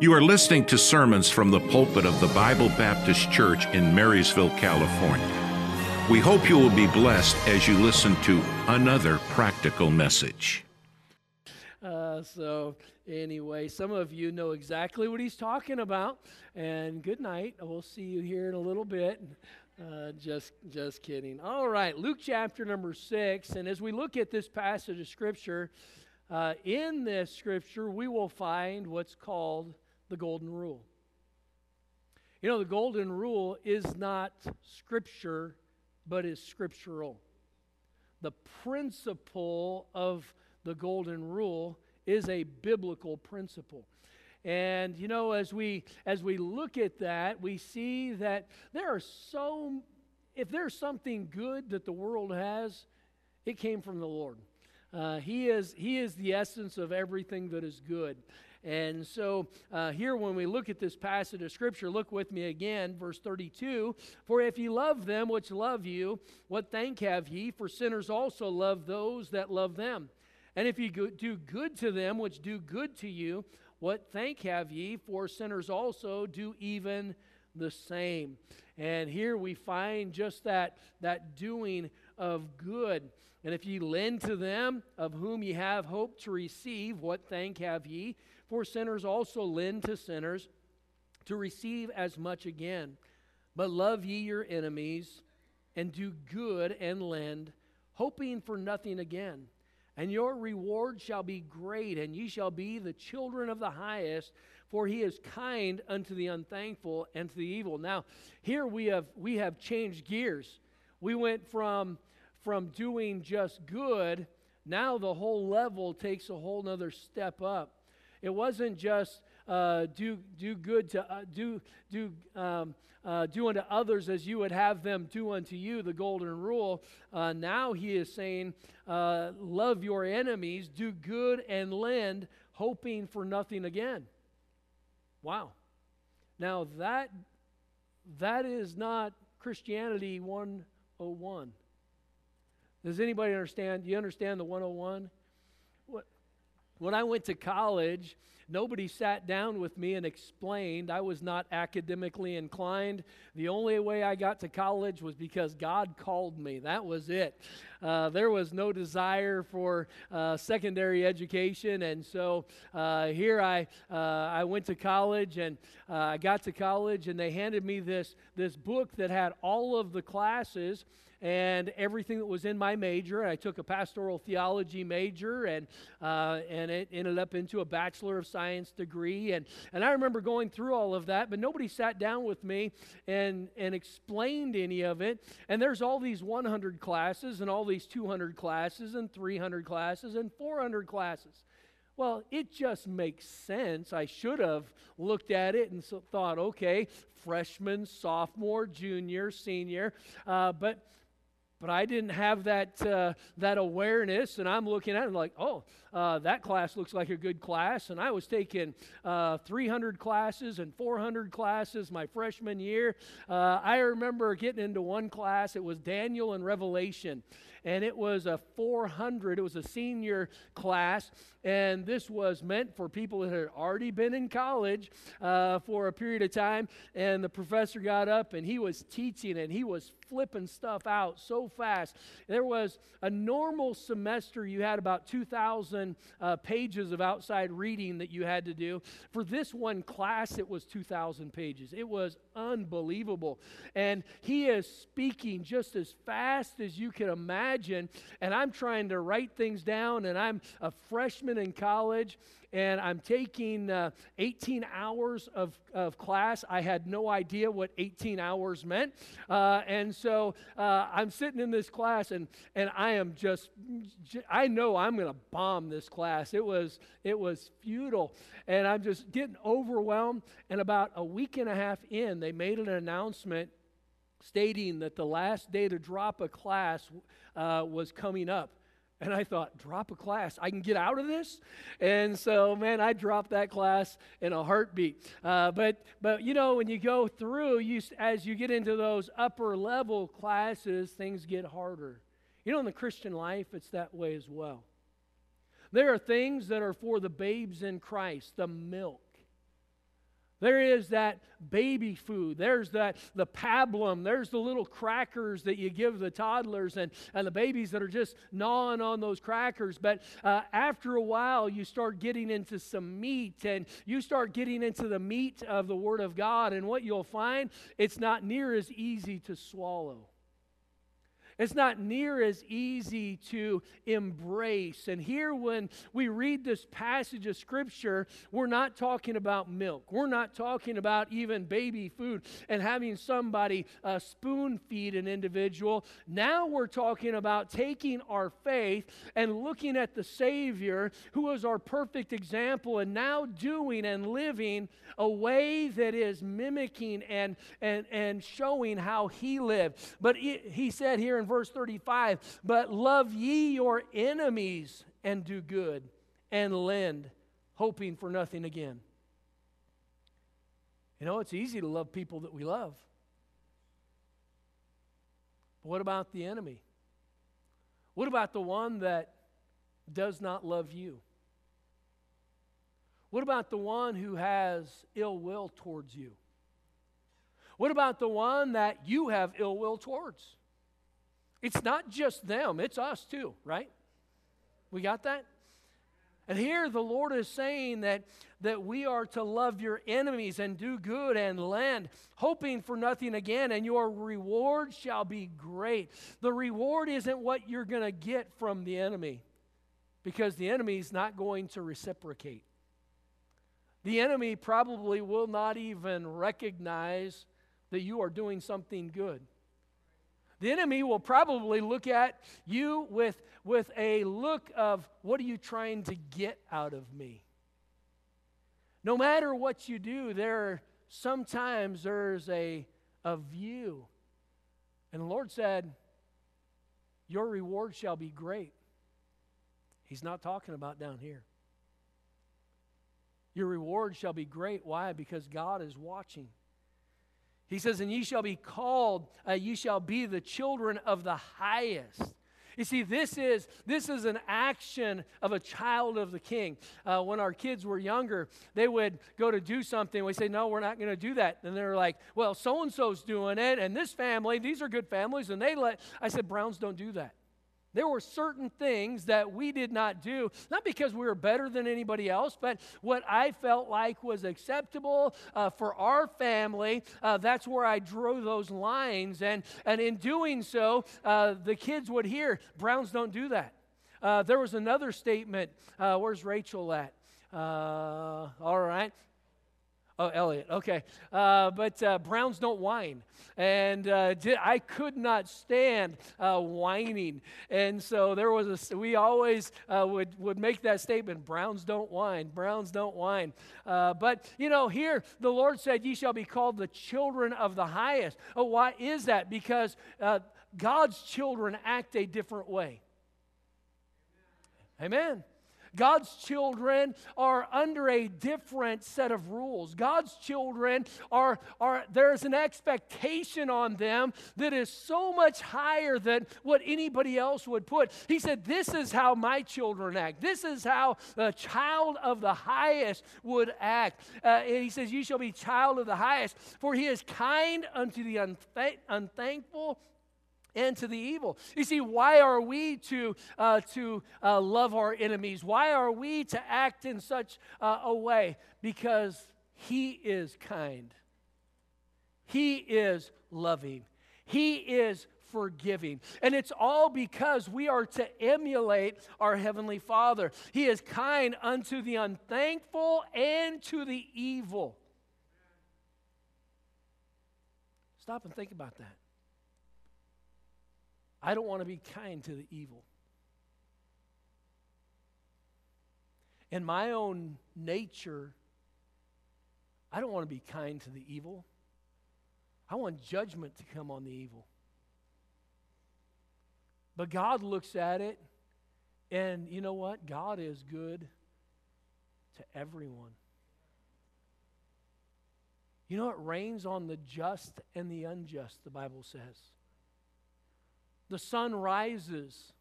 You are listening to sermons from the pulpit of the Bible Baptist Church in Marysville, California. We hope you will be blessed as you listen to another practical message. Uh, so, anyway, some of you know exactly what he's talking about. And good night. We'll see you here in a little bit. Uh, just, just kidding. All right, Luke chapter number six. And as we look at this passage of scripture, uh, in this scripture, we will find what's called the golden rule. You know, the golden rule is not scripture, but is scriptural. The principle of the golden rule is a biblical principle. And you know, as we as we look at that, we see that there are so if there's something good that the world has, it came from the Lord. Uh, he is he is the essence of everything that is good. And so, uh, here, when we look at this passage of Scripture, look with me again, verse 32. For if ye love them which love you, what thank have ye? For sinners also love those that love them. And if ye do good to them which do good to you, what thank have ye? For sinners also do even the same. And here we find just that, that doing of good. And if ye lend to them of whom ye have hope to receive, what thank have ye? For sinners also lend to sinners to receive as much again. But love ye your enemies, and do good and lend, hoping for nothing again. And your reward shall be great, and ye shall be the children of the highest, for he is kind unto the unthankful and to the evil. Now, here we have we have changed gears. We went from from doing just good, now the whole level takes a whole nother step up. It wasn't just uh, do do good to uh, do do um, uh, do unto others as you would have them do unto you. The golden rule. Uh, now he is saying, uh, love your enemies, do good and lend, hoping for nothing again. Wow. Now that that is not Christianity 101. Does anybody understand? Do you understand the 101? When I went to college, nobody sat down with me and explained. I was not academically inclined. The only way I got to college was because God called me. That was it. Uh, there was no desire for uh, secondary education, and so uh, here I uh, I went to college, and uh, I got to college, and they handed me this this book that had all of the classes and everything that was in my major. I took a pastoral theology major, and uh, and it ended up into a bachelor of science degree. And and I remember going through all of that, but nobody sat down with me and and explained any of it. And there's all these 100 classes, and all these 200 classes, and 300 classes, and 400 classes. Well, it just makes sense. I should have looked at it and so thought, okay, freshman, sophomore, junior, senior. Uh, but but I didn't have that, uh, that awareness, and I'm looking at it like, oh, uh, that class looks like a good class. And I was taking uh, 300 classes and 400 classes my freshman year. Uh, I remember getting into one class, it was Daniel and Revelation and it was a 400, it was a senior class, and this was meant for people that had already been in college uh, for a period of time. And the professor got up and he was teaching and he was flipping stuff out so fast. There was a normal semester, you had about 2,000 uh, pages of outside reading that you had to do. For this one class, it was 2,000 pages. It was unbelievable. And he is speaking just as fast as you can imagine. And I'm trying to write things down, and I'm a freshman in college, and I'm taking uh, 18 hours of, of class. I had no idea what 18 hours meant. Uh, and so uh, I'm sitting in this class, and, and I am just, I know I'm going to bomb this class. It was, it was futile. And I'm just getting overwhelmed. And about a week and a half in, they made an announcement stating that the last day to drop a class uh, was coming up. And I thought, drop a class. I can get out of this. And so, man, I dropped that class in a heartbeat. Uh, but, but you know, when you go through, you as you get into those upper level classes, things get harder. You know, in the Christian life, it's that way as well. There are things that are for the babes in Christ, the milk. There is that baby food. There's that the pablum. There's the little crackers that you give the toddlers and, and the babies that are just gnawing on those crackers. But uh, after a while, you start getting into some meat and you start getting into the meat of the Word of God. And what you'll find, it's not near as easy to swallow. It's not near as easy to embrace. And here, when we read this passage of Scripture, we're not talking about milk. We're not talking about even baby food and having somebody uh, spoon feed an individual. Now we're talking about taking our faith and looking at the Savior, who is our perfect example, and now doing and living a way that is mimicking and, and, and showing how He lived. But it, He said here in in verse 35 But love ye your enemies and do good and lend, hoping for nothing again. You know, it's easy to love people that we love. But what about the enemy? What about the one that does not love you? What about the one who has ill will towards you? What about the one that you have ill will towards? It's not just them, it's us too, right? We got that? And here the Lord is saying that, that we are to love your enemies and do good and lend, hoping for nothing again, and your reward shall be great. The reward isn't what you're going to get from the enemy, because the enemy is not going to reciprocate. The enemy probably will not even recognize that you are doing something good. The enemy will probably look at you with, with a look of, What are you trying to get out of me? No matter what you do, there sometimes there's a, a view. And the Lord said, Your reward shall be great. He's not talking about down here. Your reward shall be great. Why? Because God is watching. He says, And ye shall be called, uh, ye shall be the children of the highest. You see, this is this is an action of a child of the king. Uh, when our kids were younger, they would go to do something. We say, "No, we're not going to do that." And they're like, "Well, so and so's doing it, and this family, these are good families, and they let." I said, "Browns don't do that." There were certain things that we did not do, not because we were better than anybody else, but what I felt like was acceptable uh, for our family. Uh, that's where I drew those lines. And, and in doing so, uh, the kids would hear, Browns don't do that. Uh, there was another statement. Uh, where's Rachel at? Uh, all right. Oh, Elliot. Okay. Uh, but uh, Browns don't whine. And uh, I could not stand uh, whining. And so there was a, we always uh, would, would make that statement Browns don't whine. Browns don't whine. Uh, but, you know, here the Lord said, Ye shall be called the children of the highest. Oh, why is that? Because God's children act a different way. Amen. God's children are under a different set of rules. God's children are, are there's an expectation on them that is so much higher than what anybody else would put. He said, This is how my children act. This is how the child of the highest would act. Uh, he says, You shall be child of the highest, for he is kind unto the unthank- unthankful and to the evil. You see, why are we to, uh, to uh, love our enemies? Why are we to act in such uh, a way? Because He is kind, He is loving, He is forgiving. And it's all because we are to emulate our Heavenly Father. He is kind unto the unthankful and to the evil. Stop and think about that. I don't want to be kind to the evil. In my own nature, I don't want to be kind to the evil. I want judgment to come on the evil. But God looks at it, and you know what? God is good to everyone. You know, it rains on the just and the unjust, the Bible says. The sun rises,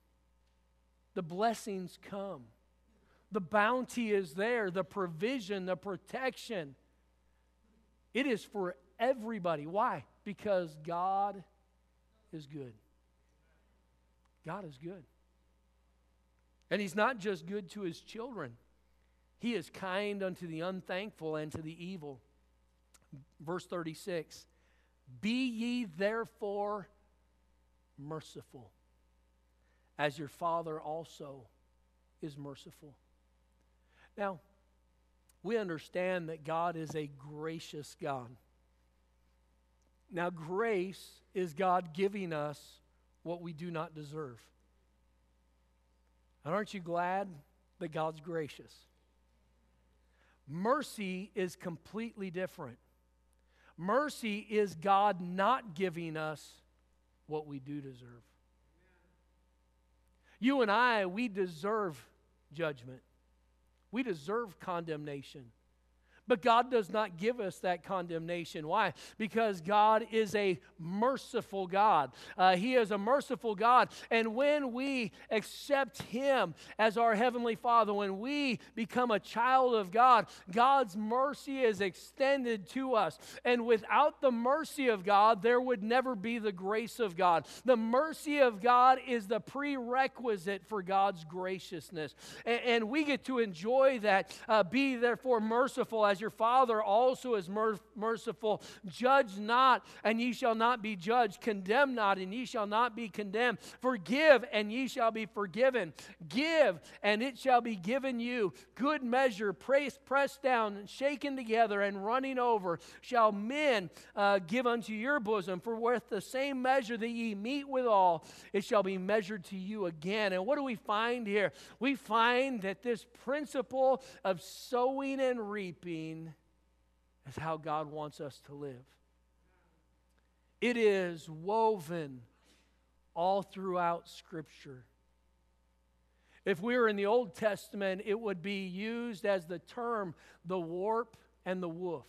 the blessings come, the bounty is there, the provision, the protection. It is for everybody. Why? Because God is good. God is good. And He's not just good to His children, He is kind unto the unthankful and to the evil. Verse 36 Be ye therefore merciful, as your Father also is merciful. Now, we understand that God is a gracious God. Now, grace is God giving us what we do not deserve. And aren't you glad that God's gracious? Mercy is completely different. Mercy is God not giving us what we do deserve. You and I, we deserve judgment. We deserve condemnation. But God does not give us that condemnation. Why? Because God is a merciful God. Uh, he is a merciful God. And when we accept Him as our Heavenly Father, when we become a child of God, God's mercy is extended to us. And without the mercy of God, there would never be the grace of God. The mercy of God is the prerequisite for God's graciousness. And, and we get to enjoy that. Uh, be therefore merciful as your Father also is mer- merciful. Judge not, and ye shall not be judged. Condemn not, and ye shall not be condemned. Forgive, and ye shall be forgiven. Give, and it shall be given you. Good measure, pressed, pressed down, and shaken together, and running over, shall men uh, give unto your bosom. For with the same measure that ye meet withal, it shall be measured to you again. And what do we find here? We find that this principle of sowing and reaping is how God wants us to live. It is woven all throughout Scripture. If we were in the Old Testament, it would be used as the term the warp and the woof.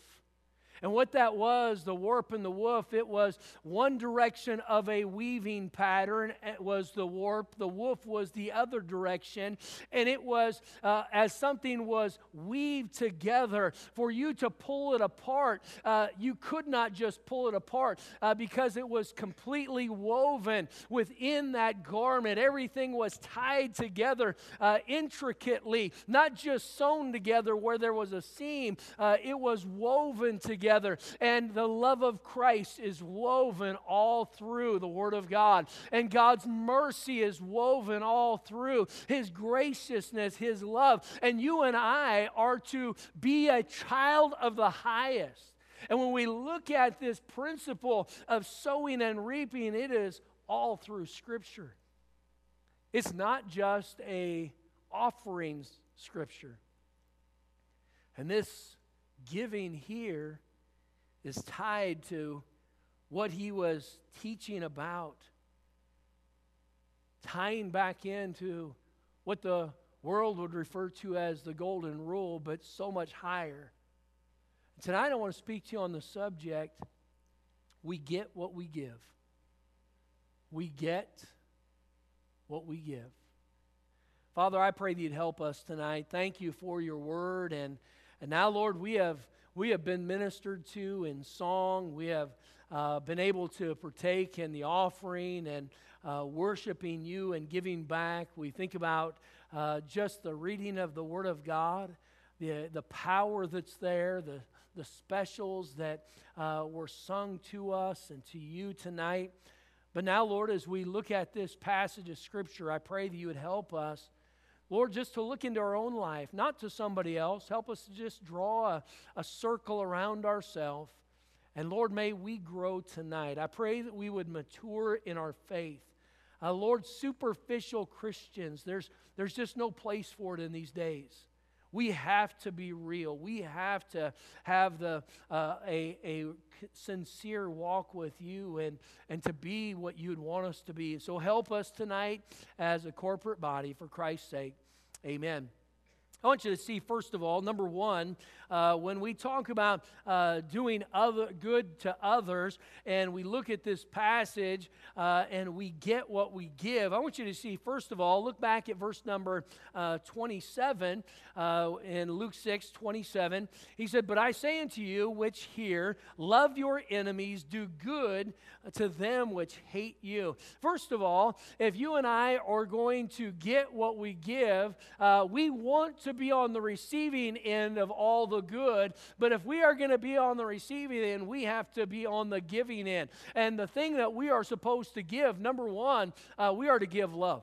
And what that was, the warp and the woof, it was one direction of a weaving pattern. It was the warp. The woof was the other direction. And it was uh, as something was weaved together. For you to pull it apart, uh, you could not just pull it apart uh, because it was completely woven within that garment. Everything was tied together uh, intricately, not just sewn together where there was a seam, uh, it was woven together together. And the love of Christ is woven all through the Word of God. And God's mercy is woven all through His graciousness, His love. And you and I are to be a child of the highest. And when we look at this principle of sowing and reaping, it is all through Scripture. It's not just a offerings scripture. And this giving here is tied to what he was teaching about, tying back into what the world would refer to as the golden rule, but so much higher. Tonight, I want to speak to you on the subject we get what we give. We get what we give. Father, I pray that you'd help us tonight. Thank you for your word. And, and now, Lord, we have we have been ministered to in song. We have uh, been able to partake in the offering and uh, worshiping you and giving back. We think about uh, just the reading of the Word of God, the, the power that's there, the, the specials that uh, were sung to us and to you tonight. But now, Lord, as we look at this passage of Scripture, I pray that you would help us Lord, just to look into our own life, not to somebody else. Help us to just draw a, a circle around ourselves. And Lord, may we grow tonight. I pray that we would mature in our faith. Uh, Lord, superficial Christians, there's, there's just no place for it in these days. We have to be real. We have to have the, uh, a, a sincere walk with you and, and to be what you'd want us to be. So help us tonight as a corporate body for Christ's sake. Amen. I want you to see, first of all, number one, uh, when we talk about uh, doing other good to others, and we look at this passage uh, and we get what we give, I want you to see, first of all, look back at verse number uh, 27 uh, in Luke 6 27. He said, But I say unto you, which hear, love your enemies, do good to them which hate you. First of all, if you and I are going to get what we give, uh, we want to be on the receiving end of all the good. But if we are going to be on the receiving end, we have to be on the giving end. And the thing that we are supposed to give, number one, uh, we are to give love.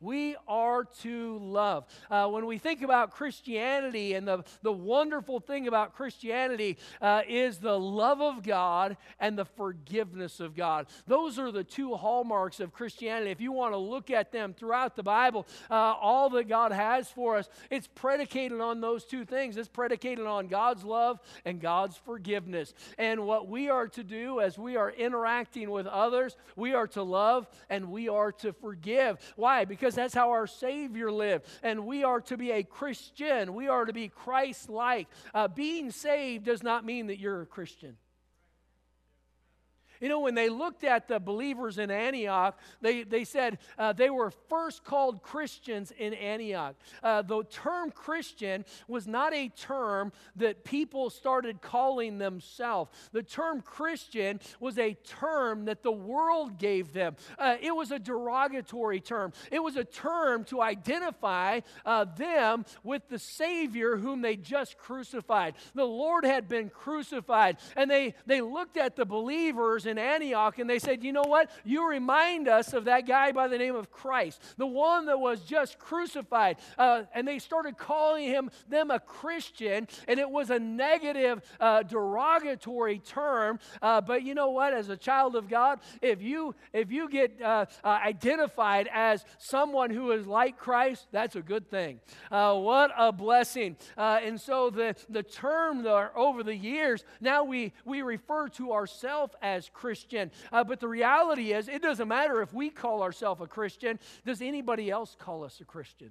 We are to love. Uh, when we think about Christianity, and the, the wonderful thing about Christianity uh, is the love of God and the forgiveness of God. Those are the two hallmarks of Christianity. If you want to look at them throughout the Bible, uh, all that God has for us, it's predicated on those two things. It's predicated on God's love and God's forgiveness. And what we are to do as we are interacting with others, we are to love and we are to forgive. Why? Because because that's how our Savior lived. And we are to be a Christian, we are to be Christ like. Uh, being saved does not mean that you're a Christian. You know, when they looked at the believers in Antioch, they, they said uh, they were first called Christians in Antioch. Uh, the term Christian was not a term that people started calling themselves. The term Christian was a term that the world gave them. Uh, it was a derogatory term, it was a term to identify uh, them with the Savior whom they just crucified. The Lord had been crucified, and they, they looked at the believers in Antioch and they said, You know what? You remind us of that guy by the name of Christ, the one that was just crucified. Uh, and they started calling him them a Christian, and it was a negative, uh, derogatory term. Uh, but you know what? As a child of God, if you if you get uh, uh, identified as someone who is like Christ, that's a good thing. Uh, what a blessing! and so the the term there over the years, now we we refer to ourselves as Christian. Uh, but the reality is, it doesn't matter if we call ourselves a Christian. Does anybody else call us a Christian?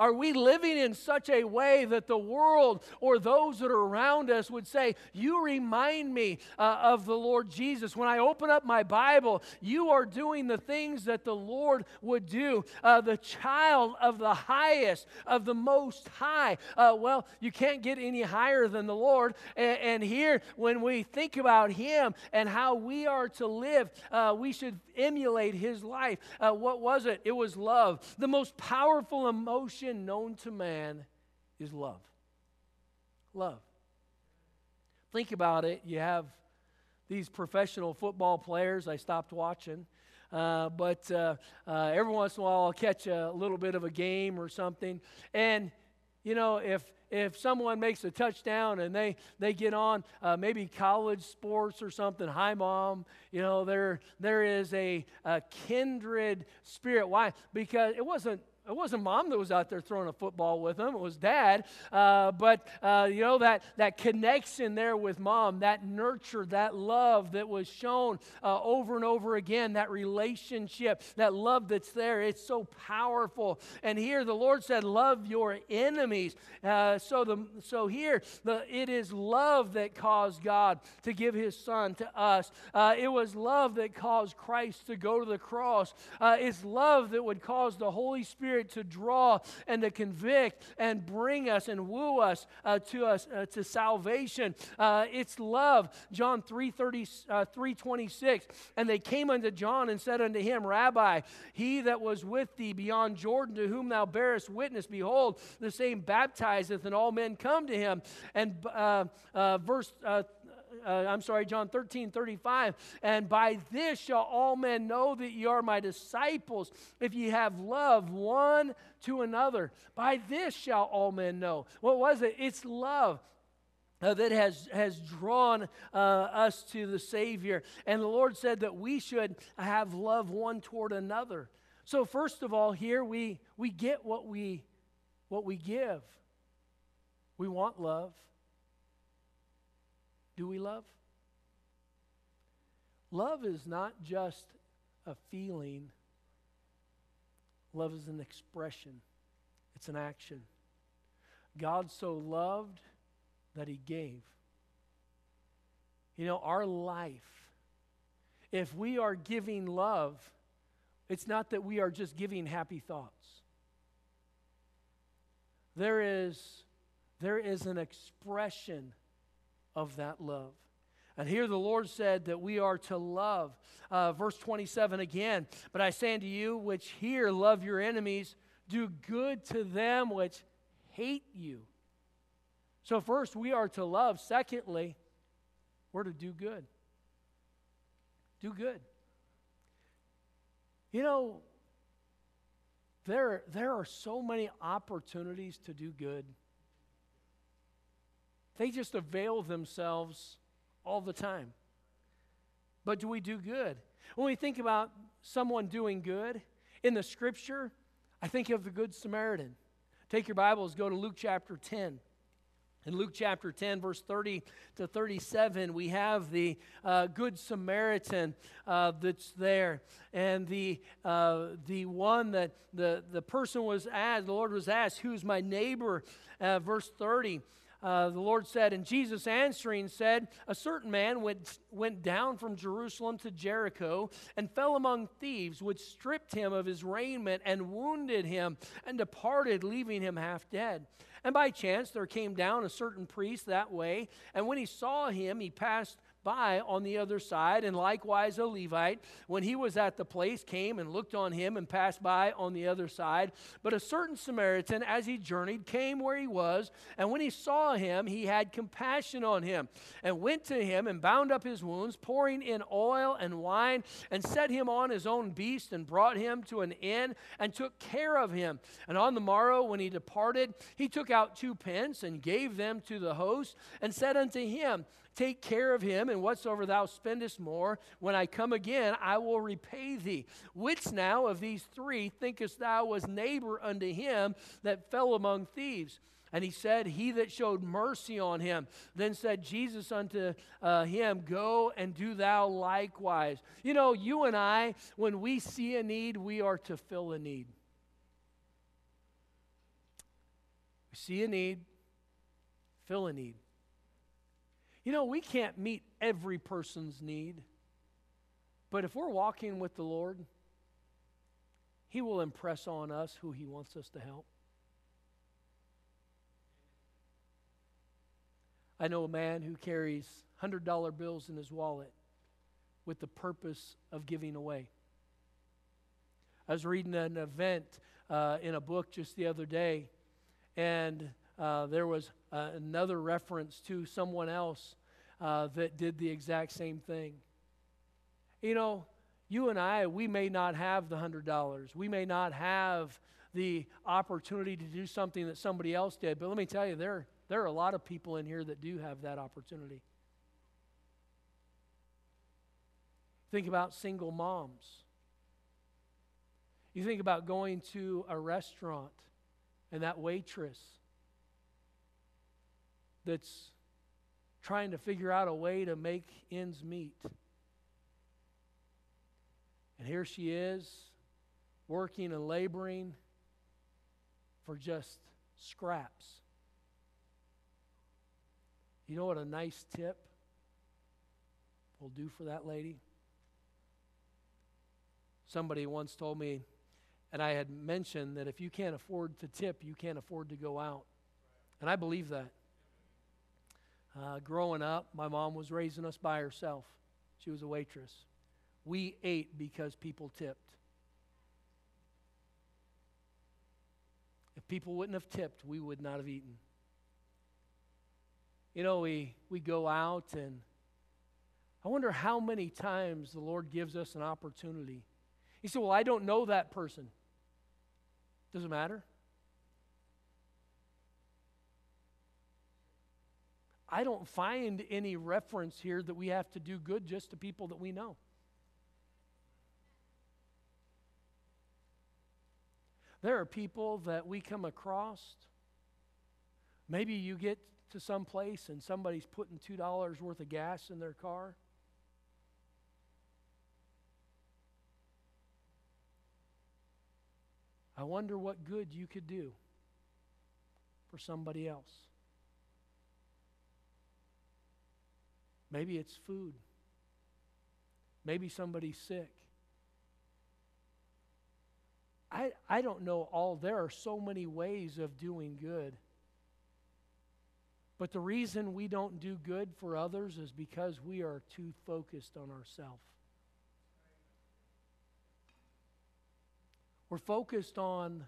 Are we living in such a way that the world or those that are around us would say, You remind me uh, of the Lord Jesus? When I open up my Bible, you are doing the things that the Lord would do. Uh, the child of the highest, of the most high. Uh, well, you can't get any higher than the Lord. And, and, here, when we think about Him and how we are to live, uh, we should emulate His life. Uh, what was it? It was love. The most powerful emotion known to man is love. Love. Think about it. You have these professional football players. I stopped watching. Uh, but uh, uh, every once in a while, I'll catch a little bit of a game or something. And, you know, if if someone makes a touchdown and they, they get on uh, maybe college sports or something, hi, mom, you know, there, there is a, a kindred spirit. Why? Because it wasn't it wasn't mom that was out there throwing a football with him, it was dad. Uh, but, uh, you know, that, that connection there with mom, that nurture, that love that was shown uh, over and over again, that relationship, that love that's there, it's so powerful. And here the Lord said, Love your enemies. Uh, so, the, so here, the, it is love that caused God to give his son to us. Uh, it was love that caused Christ to go to the cross. Uh, it's love that would cause the Holy Spirit Spirit to draw and to convict and bring us and woo us uh, to us uh, to salvation. Uh, it's love. John 3, 30, uh, 3 26. And they came unto John and said unto him, Rabbi, he that was with thee beyond Jordan, to whom thou bearest witness, behold, the same baptizeth, and all men come to him. And uh, uh, verse uh, I'm sorry, John 13, 35. And by this shall all men know that ye are my disciples, if ye have love one to another. By this shall all men know. What was it? It's love. Uh, that has, has drawn uh, us to the Savior. And the Lord said that we should have love one toward another. So, first of all, here we, we get what we, what we give. We want love. Do we love? Love is not just a feeling, love is an expression, it's an action. God so loved that he gave. You know, our life, if we are giving love, it's not that we are just giving happy thoughts. There is, there is an expression of that love. And here the Lord said that we are to love. Uh, verse 27 again. But I say unto you, which hear, love your enemies, do good to them which hate you. So, first, we are to love. Secondly, we're to do good. Do good. You know, there, there are so many opportunities to do good. They just avail themselves all the time. But do we do good? When we think about someone doing good in the scripture, I think of the Good Samaritan. Take your Bibles, go to Luke chapter 10. In Luke chapter 10, verse 30 to 37, we have the uh, Good Samaritan uh, that's there. And the, uh, the one that the, the person was asked, the Lord was asked, Who's my neighbor? Uh, verse 30 uh, the Lord said, and Jesus answering said, A certain man went, went down from Jerusalem to Jericho and fell among thieves, which stripped him of his raiment and wounded him and departed, leaving him half dead. And by chance there came down a certain priest that way, and when he saw him, he passed by on the other side, and likewise a Levite, when he was at the place, came and looked on him and passed by on the other side. But a certain Samaritan, as he journeyed, came where he was, and when he saw him, he had compassion on him, and went to him and bound up his wounds, pouring in oil and wine, and set him on his own beast, and brought him to an inn, and took care of him. And on the morrow, when he departed, he took out two pence and gave them to the host, and said unto him, Take care of him, and whatsoever thou spendest more, when I come again, I will repay thee. Which now of these three thinkest thou was neighbor unto him that fell among thieves? And he said, He that showed mercy on him. Then said Jesus unto uh, him, Go and do thou likewise. You know, you and I, when we see a need, we are to fill a need. We see a need, fill a need. You know, we can't meet every person's need, but if we're walking with the Lord, He will impress on us who He wants us to help. I know a man who carries $100 bills in his wallet with the purpose of giving away. I was reading an event uh, in a book just the other day, and uh, there was uh, another reference to someone else uh, that did the exact same thing. You know, you and I, we may not have the $100. We may not have the opportunity to do something that somebody else did. But let me tell you, there, there are a lot of people in here that do have that opportunity. Think about single moms. You think about going to a restaurant and that waitress that's trying to figure out a way to make ends meet. And here she is, working and laboring for just scraps. You know what a nice tip will do for that lady? Somebody once told me, and I had mentioned that if you can't afford to tip, you can't afford to go out. And I believe that. Uh, growing up, my mom was raising us by herself. She was a waitress. We ate because people tipped. If people wouldn't have tipped, we would not have eaten. You know, we, we go out, and I wonder how many times the Lord gives us an opportunity. He said, Well, I don't know that person. Doesn't matter. I don't find any reference here that we have to do good just to people that we know. There are people that we come across. Maybe you get to some place and somebody's putting $2 worth of gas in their car. I wonder what good you could do for somebody else. Maybe it's food. Maybe somebody's sick. I, I don't know all. There are so many ways of doing good. But the reason we don't do good for others is because we are too focused on ourselves. We're focused on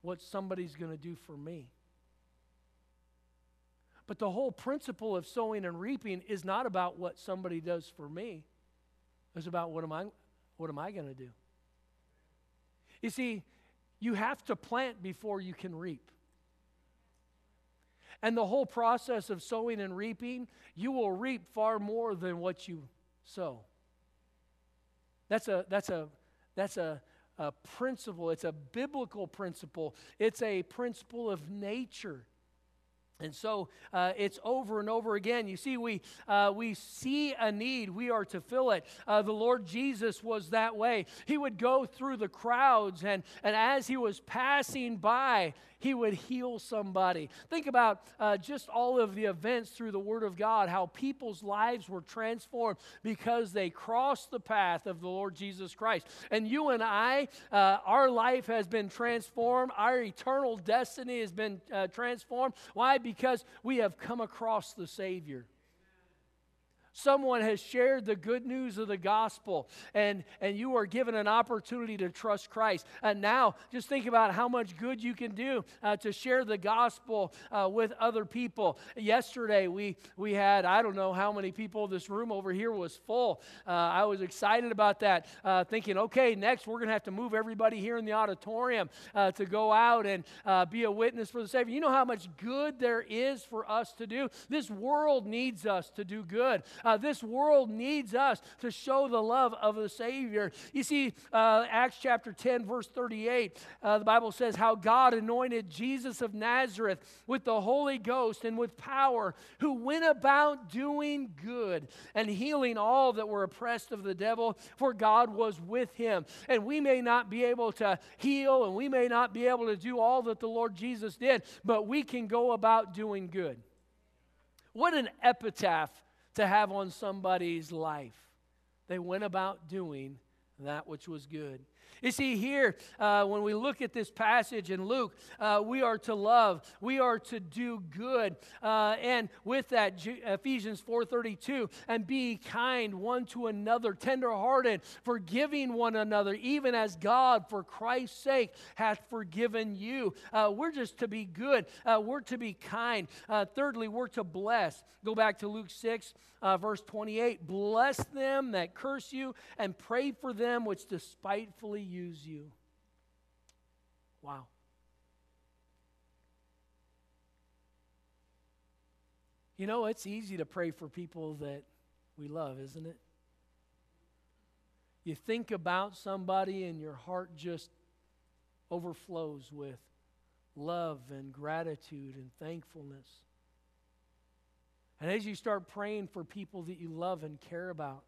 what somebody's going to do for me. But the whole principle of sowing and reaping is not about what somebody does for me. It's about what am I what am I going to do? You see, you have to plant before you can reap. And the whole process of sowing and reaping, you will reap far more than what you sow. That's a that's a that's a, a principle. It's a biblical principle. It's a principle of nature. And so uh, it's over and over again. You see, we, uh, we see a need, we are to fill it. Uh, the Lord Jesus was that way. He would go through the crowds, and, and as he was passing by, he would heal somebody. Think about uh, just all of the events through the Word of God, how people's lives were transformed because they crossed the path of the Lord Jesus Christ. And you and I, uh, our life has been transformed, our eternal destiny has been uh, transformed. Why? Because we have come across the Savior. Someone has shared the good news of the gospel, and, and you are given an opportunity to trust Christ. And now, just think about how much good you can do uh, to share the gospel uh, with other people. Yesterday, we, we had, I don't know how many people, this room over here was full. Uh, I was excited about that, uh, thinking, okay, next we're going to have to move everybody here in the auditorium uh, to go out and uh, be a witness for the Savior. You know how much good there is for us to do? This world needs us to do good. Uh, this world needs us to show the love of the Savior. You see, uh, Acts chapter 10, verse 38, uh, the Bible says how God anointed Jesus of Nazareth with the Holy Ghost and with power, who went about doing good and healing all that were oppressed of the devil, for God was with him. And we may not be able to heal and we may not be able to do all that the Lord Jesus did, but we can go about doing good. What an epitaph to have on somebody's life. They went about doing that which was good. You see, here, uh, when we look at this passage in Luke, uh, we are to love, we are to do good. Uh, and with that, G- Ephesians 4.32, and be kind one to another, tenderhearted, forgiving one another, even as God, for Christ's sake, hath forgiven you. Uh, we're just to be good. Uh, we're to be kind. Uh, thirdly, we're to bless. Go back to Luke 6, verse 28. Bless them that curse you, and pray for them which despitefully use you. Wow. You know, it's easy to pray for people that we love, isn't it? You think about somebody and your heart just overflows with love and gratitude and thankfulness. And as you start praying for people that you love and care about,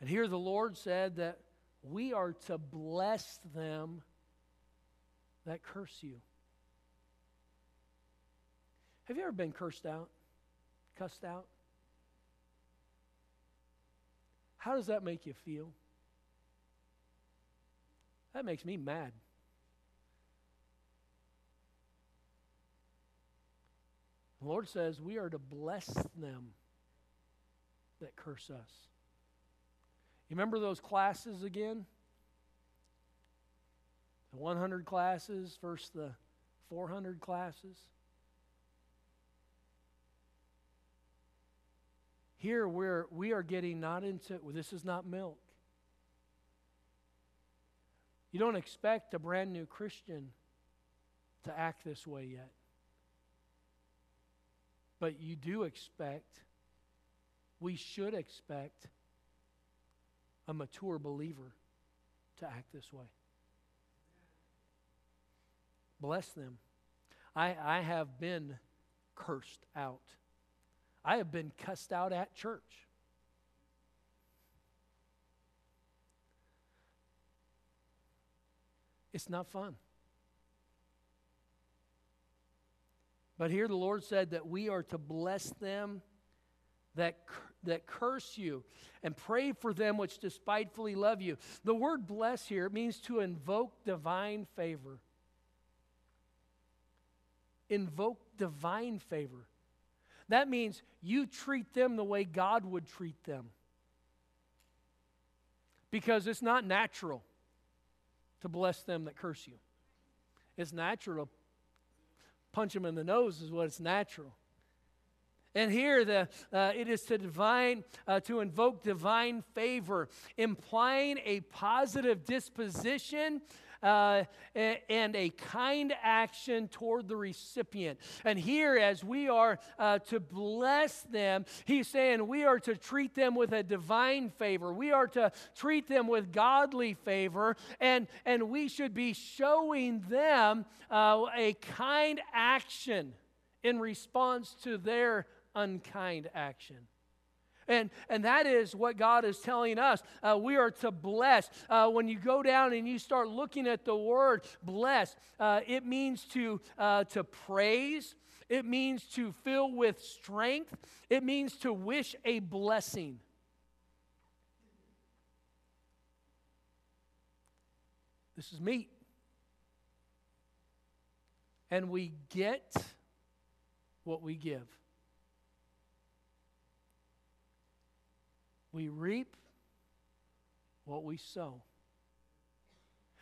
and here the Lord said that we are to bless them that curse you. Have you ever been cursed out? Cussed out? How does that make you feel? That makes me mad. The Lord says we are to bless them that curse us. You remember those classes again? The 100 classes versus the 400 classes? Here we're, we are getting not into, well, this is not milk. You don't expect a brand new Christian to act this way yet. But you do expect, we should expect a mature believer to act this way. Bless them. I, I have been cursed out. I have been cussed out at church. It's not fun. But here the Lord said that we are to bless them that, that curse you and pray for them which despitefully love you. The word bless here means to invoke divine favor. Invoke divine favor. That means you treat them the way God would treat them. Because it's not natural to bless them that curse you. It's natural to punch them in the nose, is what it's natural. And here, the, uh, it is to divine, uh, to invoke divine favor, implying a positive disposition uh, and a kind action toward the recipient. And here, as we are uh, to bless them, he's saying we are to treat them with a divine favor. We are to treat them with godly favor, and, and we should be showing them uh, a kind action in response to their unkind action. And, and that is what God is telling us. Uh, we are to bless. Uh, when you go down and you start looking at the word bless, uh, it means to, uh, to praise, it means to fill with strength, it means to wish a blessing. This is meat. And we get what we give. We reap what we sow.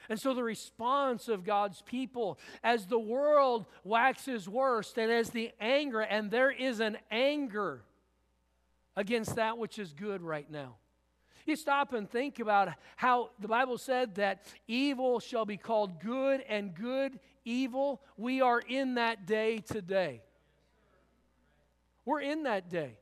And so, the response of God's people as the world waxes worse and as the anger, and there is an anger against that which is good right now. You stop and think about how the Bible said that evil shall be called good and good evil. We are in that day today. We're in that day.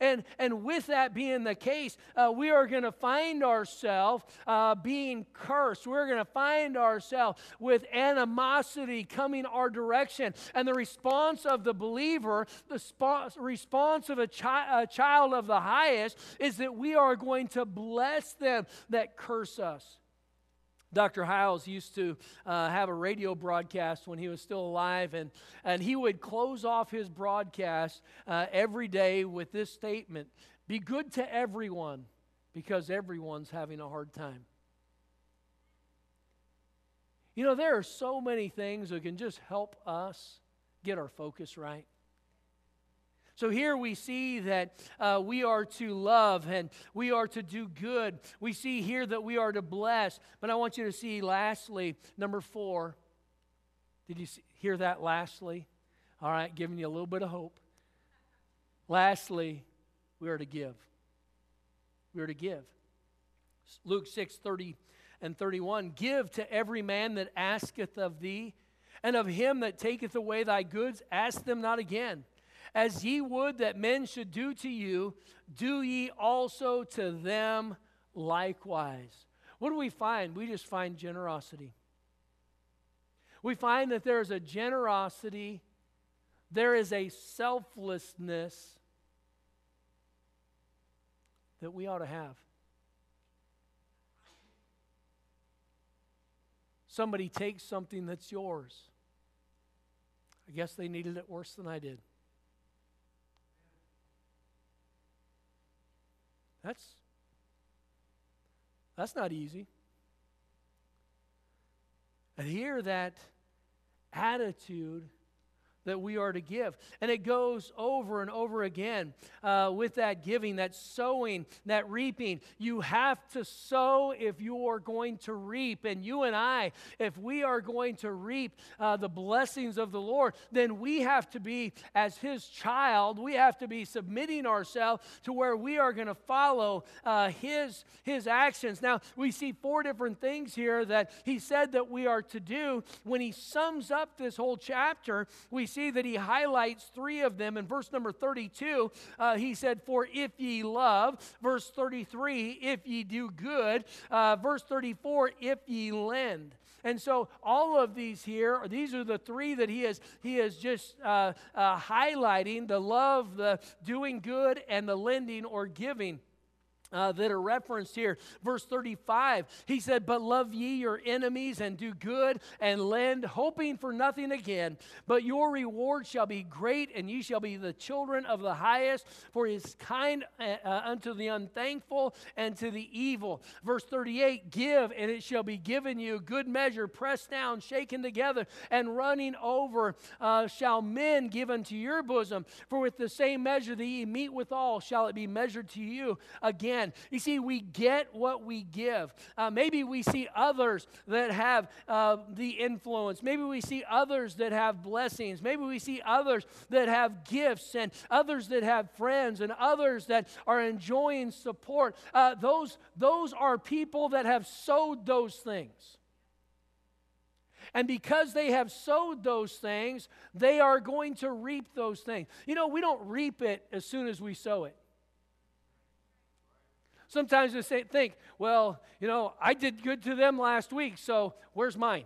And, and with that being the case, uh, we are going to find ourselves uh, being cursed. We're going to find ourselves with animosity coming our direction. And the response of the believer, the sp- response of a, chi- a child of the highest, is that we are going to bless them that curse us. Dr. Hyles used to uh, have a radio broadcast when he was still alive, and, and he would close off his broadcast uh, every day with this statement Be good to everyone because everyone's having a hard time. You know, there are so many things that can just help us get our focus right. So here we see that uh, we are to love and we are to do good. We see here that we are to bless. But I want you to see, lastly, number four. Did you see, hear that lastly? All right, giving you a little bit of hope. Lastly, we are to give. We are to give. Luke 6 30 and 31 Give to every man that asketh of thee, and of him that taketh away thy goods, ask them not again. As ye would that men should do to you, do ye also to them likewise. What do we find? We just find generosity. We find that there is a generosity, there is a selflessness that we ought to have. Somebody takes something that's yours. I guess they needed it worse than I did. That's that's not easy. And here that attitude that we are to give. And it goes over and over again uh, with that giving, that sowing, that reaping. You have to sow if you are going to reap. And you and I, if we are going to reap uh, the blessings of the Lord, then we have to be, as His child, we have to be submitting ourselves to where we are going to follow uh, His, His actions. Now, we see four different things here that He said that we are to do. When He sums up this whole chapter, we see see that he highlights three of them. In verse number 32, uh, he said, For if ye love. Verse 33, if ye do good. Uh, verse 34, if ye lend. And so all of these here, these are the three that he is he is just uh, uh, highlighting: the love, the doing good, and the lending or giving. Uh, that are referenced here. Verse 35, he said, But love ye your enemies and do good and lend, hoping for nothing again. But your reward shall be great, and ye shall be the children of the highest, for he is kind uh, uh unto the unthankful and to the evil. Verse 38, Give, and it shall be given you, good measure, pressed down, shaken together, and running over, uh, shall men give unto your bosom. For with the same measure that ye meet withal, shall it be measured to you again You see, we get what we give. Uh, maybe we see others that have uh, the influence. Maybe we see others that have blessings. Maybe we see others that have gifts and others that have friends and others that are enjoying support. Uh, those, those are people that have sowed those things. And because they have sowed those things, they are going to reap those things. You know, we don't reap it as soon as we sow it. Sometimes we say, think, well, you know, I did good to them last week, so where's mine?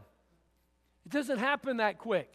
It doesn't happen that quick.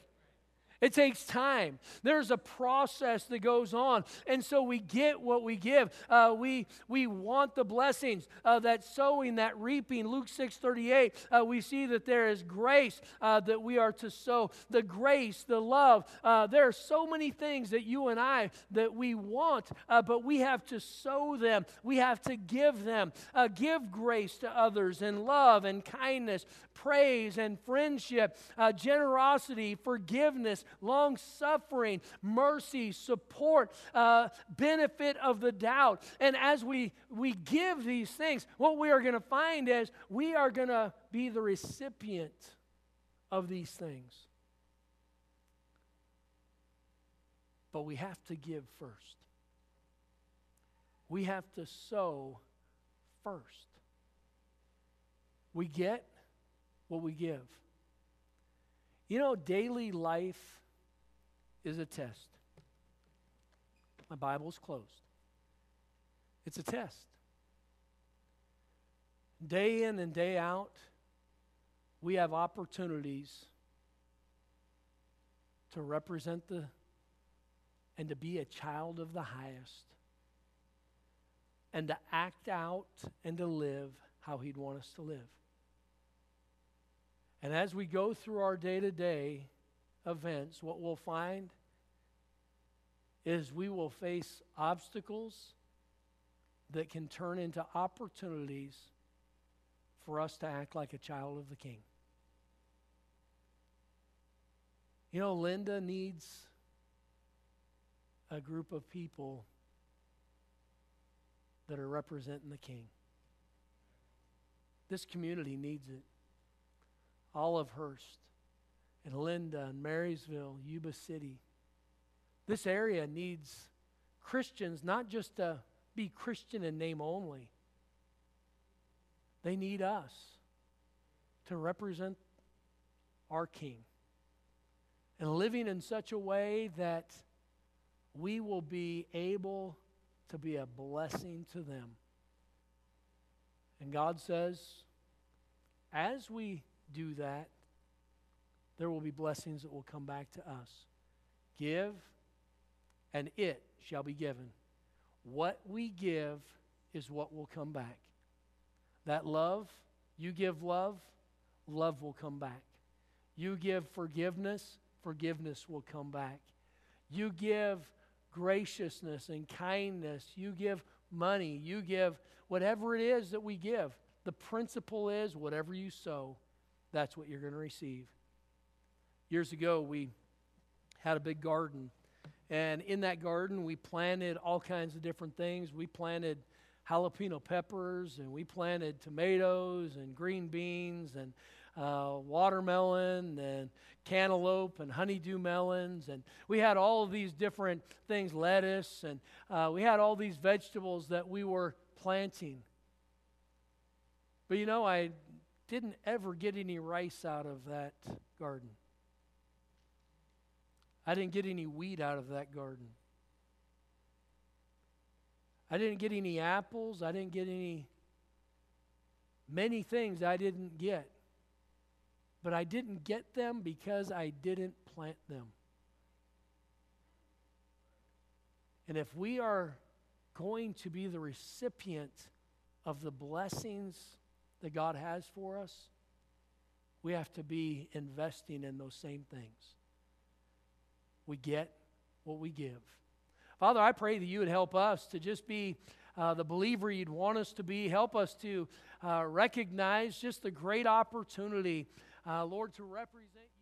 It takes time. There's a process that goes on. And so we get what we give. Uh, we, we want the blessings, uh, that sowing, that reaping. Luke 6 38, uh, we see that there is grace uh, that we are to sow. The grace, the love. Uh, there are so many things that you and I that we want, uh, but we have to sow them. We have to give them. give grace to others and love and kindness, praise and friendship, generosity, forgiveness long suffering, mercy, support, uh, benefit of the doubt. And as we, we give these things, what we are going to find is we are going to be the recipient of these things. But we have to give first. We have to sow first. We get what we give. You know, daily life is a test. My Bible's closed. It's a test. Day in and day out, we have opportunities to represent the and to be a child of the highest and to act out and to live how he'd want us to live. And as we go through our day to day events, what we'll find is we will face obstacles that can turn into opportunities for us to act like a child of the King. You know, Linda needs a group of people that are representing the King. This community needs it. Olivehurst and Linda and Marysville, Yuba City. This area needs Christians not just to be Christian in name only, they need us to represent our King and living in such a way that we will be able to be a blessing to them. And God says, as we do that, there will be blessings that will come back to us. Give, and it shall be given. What we give is what will come back. That love, you give love, love will come back. You give forgiveness, forgiveness will come back. You give graciousness and kindness, you give money, you give whatever it is that we give. The principle is whatever you sow, that's what you're going to receive. Years ago, we had a big garden and in that garden, we planted all kinds of different things. We planted jalapeno peppers, and we planted tomatoes, and green beans, and uh, watermelon, and cantaloupe, and honeydew melons. And we had all of these different things, lettuce, and uh, we had all these vegetables that we were planting. But you know, I didn't ever get any rice out of that garden. I didn't get any wheat out of that garden. I didn't get any apples. I didn't get any, many things I didn't get. But I didn't get them because I didn't plant them. And if we are going to be the recipient of the blessings that God has for us, we have to be investing in those same things. We get what we give. Father, I pray that you would help us to just be uh, the believer you'd want us to be. Help us to uh, recognize just the great opportunity, uh, Lord, to represent.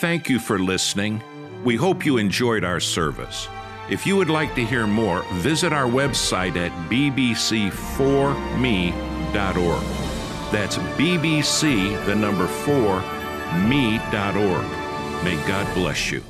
Thank you for listening. We hope you enjoyed our service. If you would like to hear more, visit our website at bbc4me.org. That's bbc, the number 4, me.org. May God bless you.